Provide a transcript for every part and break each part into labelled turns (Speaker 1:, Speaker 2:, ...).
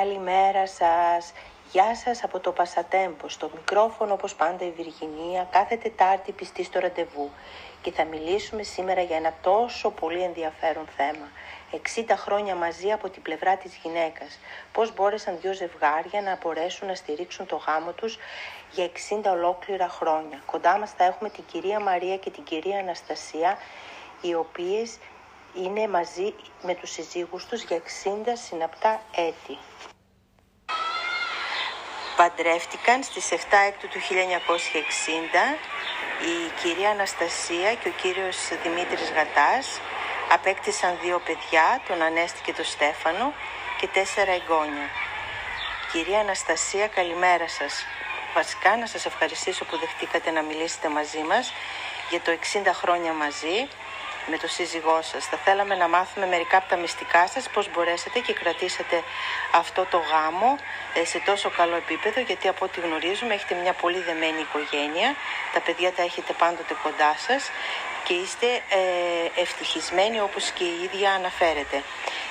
Speaker 1: Καλημέρα σας. Γεια σας από το Πασατέμπο. Στο μικρόφωνο όπως πάντα η Βυργινία κάθε Τετάρτη πιστή στο ραντεβού. Και θα μιλήσουμε σήμερα για ένα τόσο πολύ ενδιαφέρον θέμα. 60 χρόνια μαζί από την πλευρά της γυναίκας. Πώς μπόρεσαν δύο ζευγάρια να μπορέσουν να στηρίξουν το γάμο τους για 60 ολόκληρα χρόνια. Κοντά μας θα έχουμε την κυρία Μαρία και την κυρία Αναστασία, οι οποίες είναι μαζί με τους συζύγους τους για 60 συναπτά έτη. Παντρεύτηκαν στις 7 έκτου του 1960 η κυρία Αναστασία και ο κύριος Δημήτρης Γατάς απέκτησαν δύο παιδιά, τον Ανέστη και τον Στέφανο και τέσσερα εγγόνια. Κυρία Αναστασία, καλημέρα σας. Βασικά να σας ευχαριστήσω που δεχτήκατε να μιλήσετε μαζί μας για το 60 χρόνια μαζί με το σύζυγό σας. Θα θέλαμε να μάθουμε μερικά από τα μυστικά σας, πώς μπορέσατε και κρατήσατε αυτό το γάμο ε, σε τόσο καλό επίπεδο, γιατί από ό,τι γνωρίζουμε έχετε μια πολύ δεμένη οικογένεια, τα παιδιά τα έχετε πάντοτε κοντά σας και είστε ε, ευτυχισμένοι όπως και η ίδια αναφέρετε.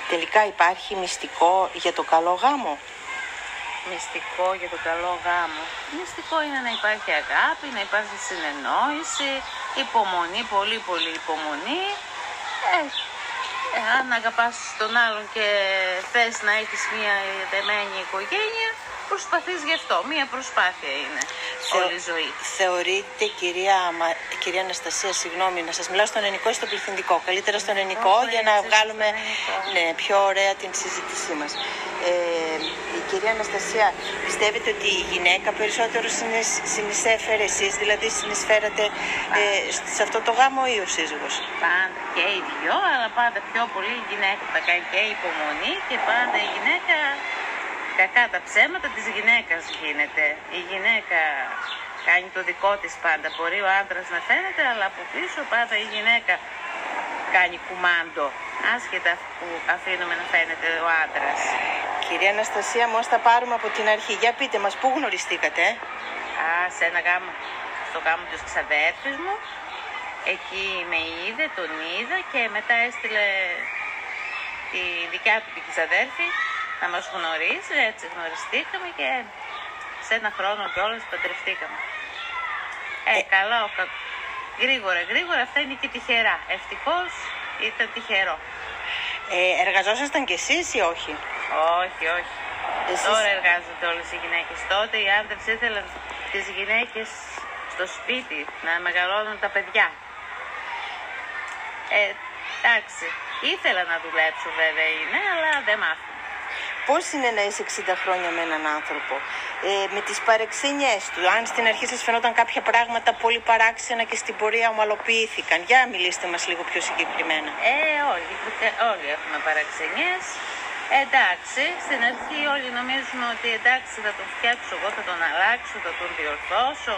Speaker 1: Τελικά υπάρχει μυστικό για το καλό γάμο;
Speaker 2: Μυστικό για το καλό γάμο. Μυστικό είναι να υπάρχει αγάπη, να υπάρχει συνεννόηση, υπομονή, πολύ πολύ υπομονή. Ε, ε, αν αγαπάς τον άλλον και θες να έχεις μια δεμένη οικογένεια, προσπαθείς γι' αυτό. Μία προσπάθεια είναι όλη η ζωή.
Speaker 1: Θεωρείτε, κυρία, κυρία Αναστασία, συγγνώμη, να σας μιλάω στον ελληνικό ή στον πληθυντικό; Καλύτερα στον ελληνικό για να βγάλουμε ναι, πιο ωραία την συζήτησή μας. Ε, η κυρία Αναστασία, πιστεύετε ότι η γυναίκα περισσότερο συνεισέφερε εσείς, δηλαδή συνεισφέρατε ε, σε αυτό το γάμο ή ο σύζυγος;
Speaker 2: Πάντα και οι δυο, αλλά πάντα πιο πολύ η γυναίκα θα κάνει και υπομονή και πάντα η γυναίκα κακά τα ψέματα της γυναίκας γίνεται. Η γυναίκα κάνει το δικό της πάντα. Μπορεί ο άντρας να φαίνεται, αλλά από πίσω πάντα η γυναίκα κάνει κουμάντο. Άσχετα που αφήνουμε να φαίνεται ο άντρας.
Speaker 1: Κυρία Αναστασία, μου τα πάρουμε από την αρχή. Για πείτε μας, πού γνωριστήκατε;
Speaker 2: Α, σε ένα γάμο, στο γάμο της ξαδέρφης μου. Εκεί με είδε, τον είδα και μετά έστειλε τη δικιά του την ξαδέρφη να μας γνωρίσει, έτσι γνωριστήκαμε και σε ένα χρόνο κιόλας παντρευτήκαμε. Ε, ε, καλά, γρήγορα, γρήγορα, αυτά είναι και τυχερά. Ευτυχώς ήταν τυχερό.
Speaker 1: Ε, εργαζόσασταν κι εσείς ή όχι;
Speaker 2: Όχι, όχι. Εσείς... Τώρα εργάζονται όλες οι γυναίκες. Τότε οι άντρες ήθελαν τις γυναίκες στο σπίτι να μεγαλώνουν τα παιδιά. Ε, εντάξει, ήθελα να δουλέψω βέβαια είναι, αλλά δεν μάθω.
Speaker 1: Πώς είναι να είσαι 60 χρόνια με έναν άνθρωπο, ε, με τις παρεξενιές του, αν στην αρχή σας φαινόταν κάποια πράγματα πολύ παράξενα και στην πορεία ομαλοποιήθηκαν. Για μιλήστε μας λίγο πιο συγκεκριμένα.
Speaker 2: Ε, όλοι, όλοι έχουμε παραξενιές. Εντάξει, στην αρχή όλοι νομίζουμε ότι εντάξει θα τον φτιάξω εγώ, θα τον αλλάξω, θα τον διορθώσω.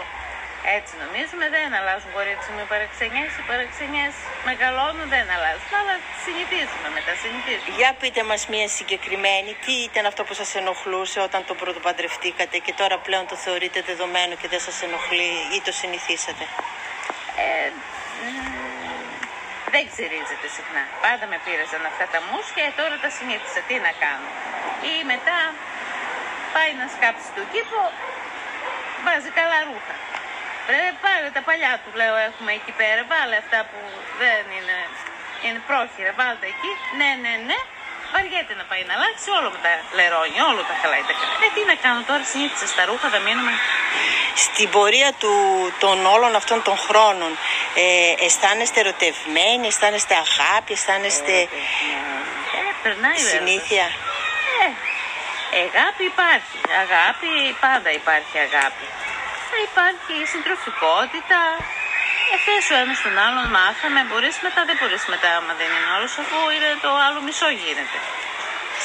Speaker 2: Έτσι νομίζουμε, δεν αλλάζουν κορίτσι με παραξενιές. Οι παραξενιές μεγαλώνουν, δεν αλλάζουν. Αλλά συνηθίζουμε μετά, συνηθίζουμε.
Speaker 1: Για πείτε μας μία συγκεκριμένη, τι ήταν αυτό που σας ενοχλούσε όταν το πρώτο παντρευτήκατε και τώρα πλέον το θεωρείτε δεδομένο και δεν σας ενοχλεί ή το συνηθίσατε;
Speaker 2: Ε, δεν ξυρίζεται συχνά. Πάντα με πήραζαν αυτά τα μουσια και τώρα τα συνήθισα. Τι να κάνω. Ή μετά πάει να σκάψει τον κήπο, βάζει καλά ρούχα. Ρε πάρε τα παλιά του λέω έχουμε εκεί πέρα, βάλε αυτά που δεν είναι, είναι πρόχειρα, βάλτε εκεί. Ναι, ναι, ναι. Βαριέται να πάει να αλλάξει, όλο με τα λερώνει, όλο τα χαλάει τα καλά. Ε, τι να κάνω τώρα, συνήθισα στα ρούχα, θα μείνουμε.
Speaker 1: Στην πορεία του, των όλων αυτών των χρόνων, ε, αισθάνεστε ερωτευμένοι, αισθάνεστε αγάπη, αισθάνεστε
Speaker 2: ε, περνάει,
Speaker 1: συνήθεια;
Speaker 2: Ε, αγάπη υπάρχει, αγάπη, πάντα υπάρχει αγάπη θα υπάρχει συντροφικότητα. Ε, θες ο ένας τον άλλον, μάθαμε, μπορείς μετά, δεν μπορείς μετά, άμα δεν είναι όλος, αφού είναι το άλλο μισό γίνεται.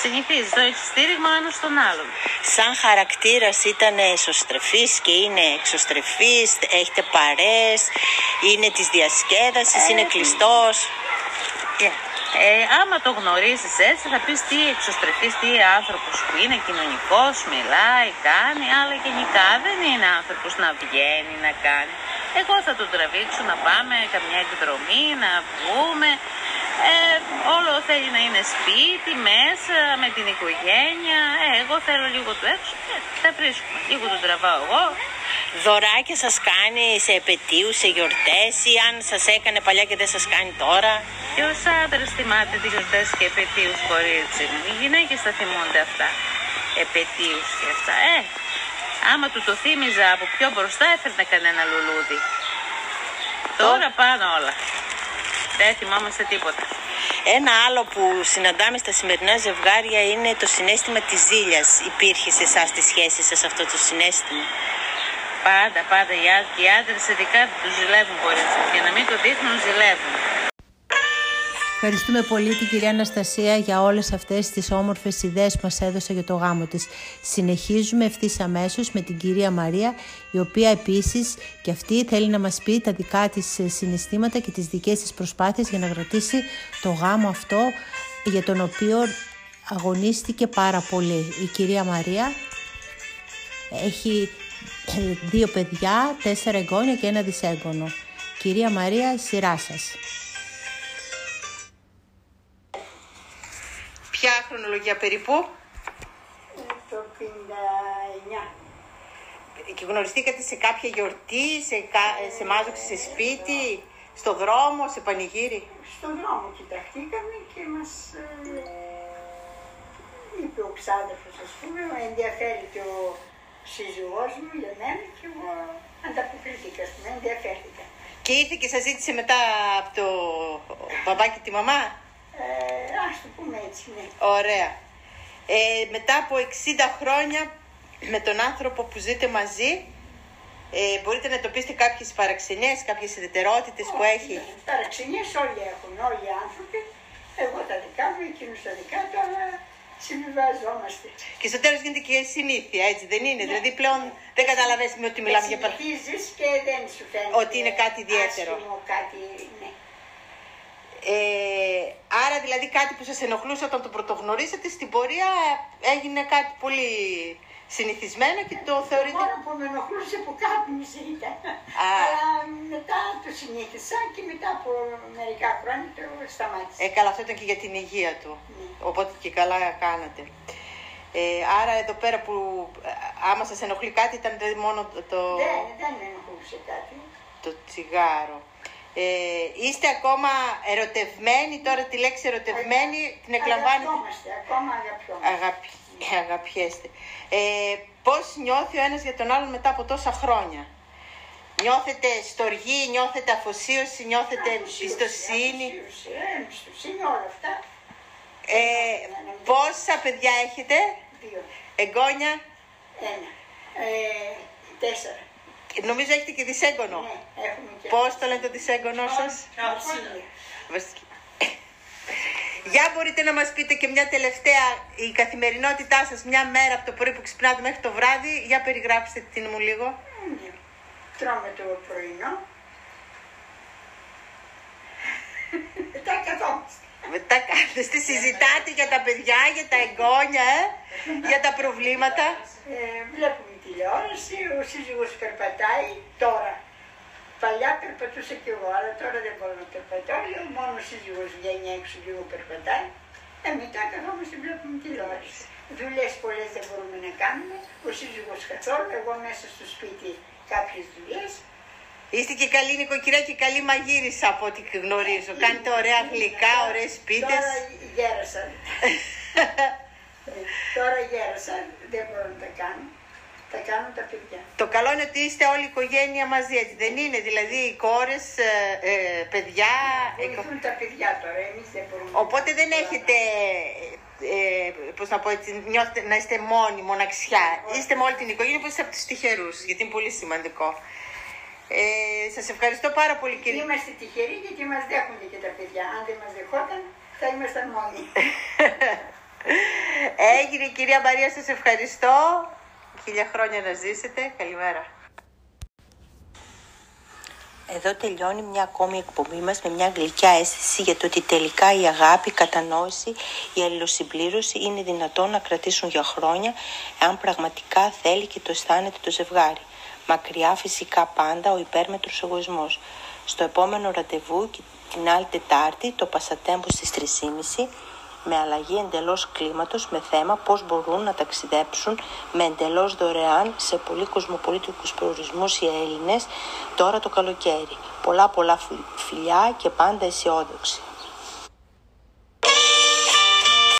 Speaker 2: Συνηθίζεις, το έχεις στήριγμα ο στον άλλον.
Speaker 1: Σαν χαρακτήρας ήταν εσωστρεφής και είναι εξωστρεφής, έχετε παρές, είναι της διασκέδασης, είναι κλειστός.
Speaker 2: Yeah. Ε, άμα το γνωρίζεις έτσι θα πεις τι εξωστρεφής, τι άνθρωπος που είναι κοινωνικός, μιλάει, κάνει, αλλά γενικά δεν είναι άνθρωπος να βγαίνει, να κάνει. Εγώ θα τον τραβήξω να πάμε καμιά εκδρομή, να βγούμε, Ε, όλο θέλει να είναι σπίτι, μέσα, με την οικογένεια. Ε, εγώ θέλω λίγο του έξω. Ε, τα βρίσκουμε. Λίγο τον τραβάω εγώ.
Speaker 3: Δωράκια σας κάνει σε επαιτίους, σε γιορτές ή αν σας έκανε παλιά και δεν σας κάνει τώρα;
Speaker 2: Και ο άντρας θυμάται τις γιορτές και επαιτίους, κορίτσι μου. Οι γυναίκες θα θυμούνται αυτά. Επαιτίους και αυτά. Ε, άμα του το θύμιζα από πιο μπροστά, έφερνε κανένα λουλούδι. Τώρα πάνω όλα. Δεν θυμάμαστε τίποτα.
Speaker 3: Ένα άλλο που συναντάμε στα σημερινά ζευγάρια είναι το συνέστημα της ζήλιας. Υπήρχε σε εσάς τη σχέση σας αυτό το συνέστημα;
Speaker 2: Πάντα, πάντα. Οι άντρες ειδικά τους ζηλεύουν πολύ. Για να μην το δείχνουν, ζηλεύουν.
Speaker 1: Ευχαριστούμε πολύ την κυρία Αναστασία για όλες αυτές τις όμορφες ιδέες που μας έδωσε για το γάμο της. Συνεχίζουμε ευθύς αμέσως με την κυρία Μαρία, η οποία επίσης και αυτή θέλει να μας πει τα δικά της συναισθήματα και τις δικές της προσπάθειες για να κρατήσει το γάμο αυτό για τον οποίο αγωνίστηκε πάρα πολύ. Η κυρία Μαρία έχει δύο παιδιά, τέσσερα εγγόνια και ένα δυσέγγωνο. Κυρία Μαρία, η σειρά σας.
Speaker 3: Ποια χρονολογία περίπου;
Speaker 4: Το 59.
Speaker 3: Και γνωριστήκατε σε κάποια γιορτή, σε, σε μάζοξη σε σπίτι, στο δρόμο, σε πανηγύρι;
Speaker 4: Στον δρόμο κοιταχτήκαμε και μας ε, είπε ο ξάδερφος, ας πούμε, ενδιαφέρει και ο σύζυγός μου για μένα και εγώ ανταποκρίθηκα, ας πούμε, ενδιαφέρθηκα.
Speaker 3: Και ήρθε και σας ζήτησε μετά από το μπαμπά και τη μαμά;
Speaker 4: Ε, ας το πούμε έτσι, ναι.
Speaker 3: Ωραία. Ε, μετά από 60 χρόνια με τον άνθρωπο που ζείτε μαζί, ε, μπορείτε να το πείστε κάποιες παραξενίες, κάποιες ιδιαιτερότητες που έχει;
Speaker 4: Ναι. Παραξενίες όλοι έχουν, όλοι οι άνθρωποι. Εγώ τα δικά μου, εκείνους τα δικά του, αλλά συμβιβαζόμαστε.
Speaker 3: Και στο τέλος γίνεται και συνήθεια, έτσι δεν είναι;
Speaker 4: Ναι.
Speaker 3: Δηλαδή πλέον δεν καταλαβαίνεις με ότι μιλάμε για
Speaker 4: παραξενίες. και δεν σου φαίνεται
Speaker 3: ότι είναι κάτι ιδιαίτερο.
Speaker 4: Άσχημο, κάτι, ναι.
Speaker 3: Ε, άρα δηλαδή κάτι που σας ενοχλούσε όταν το πρωτογνωρίσατε στην πορεία έγινε κάτι πολύ συνηθισμένο και το θεωρείτε...
Speaker 4: Το μόνο που με ενοχλούσε που κάπνιζε ήταν. Αλλά μετά το συνήθισα και μετά από μερικά χρόνια το σταμάτησα.
Speaker 3: Ε, καλά, αυτό ήταν και για την υγεία του.
Speaker 4: Ναι.
Speaker 3: Οπότε και καλά κάνατε. Ε, άρα εδώ πέρα που ε, άμα σας ενοχλεί κάτι ήταν δηλαδή μόνο το...
Speaker 4: Δεν, δεν με ενοχλούσε κάτι.
Speaker 3: Το τσιγάρο. Ε, είστε ακόμα ερωτευμένοι, τώρα τη λέξη ερωτευμένοι την εκλαμβάνετε;
Speaker 4: Αγαπιόμαστε, ακόμα αγαπιόμαστε.
Speaker 3: Αγαπη, αγαπιέστε. Ε, πώς νιώθει ο ένας για τον άλλον μετά από τόσα χρόνια; Νιώθετε στοργή, νιώθετε αφοσίωση, νιώθετε εμπιστοσύνη;
Speaker 4: Αφοσίωση, ε, εμπιστοσύνη, όλα αυτά.
Speaker 3: Ε, πόσα παιδιά έχετε,
Speaker 4: Δύο.
Speaker 3: εγγόνια,
Speaker 4: Ένα. Ε, τέσσερα.
Speaker 3: νομίζω έχετε και δυσέγγωνο.
Speaker 4: Ναι, έχουμε και
Speaker 3: Πώς το λένε το δυσέγγωνο σας.
Speaker 4: Βασίλεια.
Speaker 3: Βασική. Για μπορείτε να μας πείτε και μια τελευταία, η καθημερινότητά σας μια μέρα από το πρωί που ξυπνάτε μέχρι το βράδυ. Για περιγράψτε την μου λίγο.
Speaker 4: Ναι. Τρώμε το πρωινό. Μετά καθόμαστε.
Speaker 3: Μετά κάθεστε, συζητάτε για τα παιδιά, για τα εγγόνια, ε, για τα προβλήματα.
Speaker 4: Ε, βλέπουμε τηλεόραση, ο σύζυγος περπατάει τώρα. Παλιά περπατούσα κι εγώ, αλλά τώρα δεν μπορώ να περπατώ. Λέω, μόνος ο σύζυγος βγαίνει έξω λίγο περπατάει. Ε, μετά καθόμαστε βλέπουμε τηλεόραση. Δουλειές πολλές δεν μπορούμε να κάνουμε. Ο σύζυγος καθόλου, εγώ μέσα στο σπίτι κάποιες δουλειές.
Speaker 3: Είστε και καλή νοικοκυριά και καλή μαγείρισα από ό,τι γνωρίζω. Κάνετε ωραία γλυκά, ωραίες πίτες.
Speaker 4: Τώρα γέρασα. Ε, τώρα γέρασα, δεν μπορώ να τα κάνω. Τα κάνουν τα παιδιά.
Speaker 3: Το καλό είναι ότι είστε όλη η οικογένεια μαζί, έτσι δεν είναι; Δηλαδή οι κόρες, ε, ε, παιδιά.
Speaker 4: Βοηθούν τα παιδιά τώρα, εμείς δεν μπορούμε.
Speaker 3: Οπότε δεν έχετε, ε, πώς να πω έτσι, νιώθετε να είστε μόνοι, μοναξιά. Είστε με όλη την οικογένεια, που είστε από τους τυχερούς, γιατί είναι πολύ σημαντικό. Ε, σας ευχαριστώ πάρα πολύ κύριε.
Speaker 4: Είμαστε τυχεροί γιατί μας δέχονται και τα παιδιά. Αν δεν μας δεχόταν θα ήμασταν μόνοι.
Speaker 3: Έγινε κυρία Μαρία, σας ευχαριστώ. Χίλια χρόνια να ζήσετε. Καλημέρα. Εδώ τελειώνει μια ακόμη εκπομπή μας με μια γλυκιά αίσθηση για το ότι τελικά η αγάπη, η κατανόηση, η αλληλοσυμπλήρωση είναι δυνατόν να κρατήσουν για χρόνια εάν πραγματικά θέλει και το αισθάνεται το ζευγάρι. Μακριά φυσικά πάντα ο υπέρμετρος εγωισμός.
Speaker 1: στο επόμενο ραντεβού την άλλη Τετάρτη το Πασατέμπο στις 3.30 με αλλαγή εντελώς κλίματος με θέμα πώς μπορούν να ταξιδέψουν με εντελώς δωρεάν σε πολύ κοσμοπολίτικους προορισμούς οι Έλληνες τώρα το καλοκαίρι. Πολλά πολλά φιλιά και πάντα αισιόδοξη.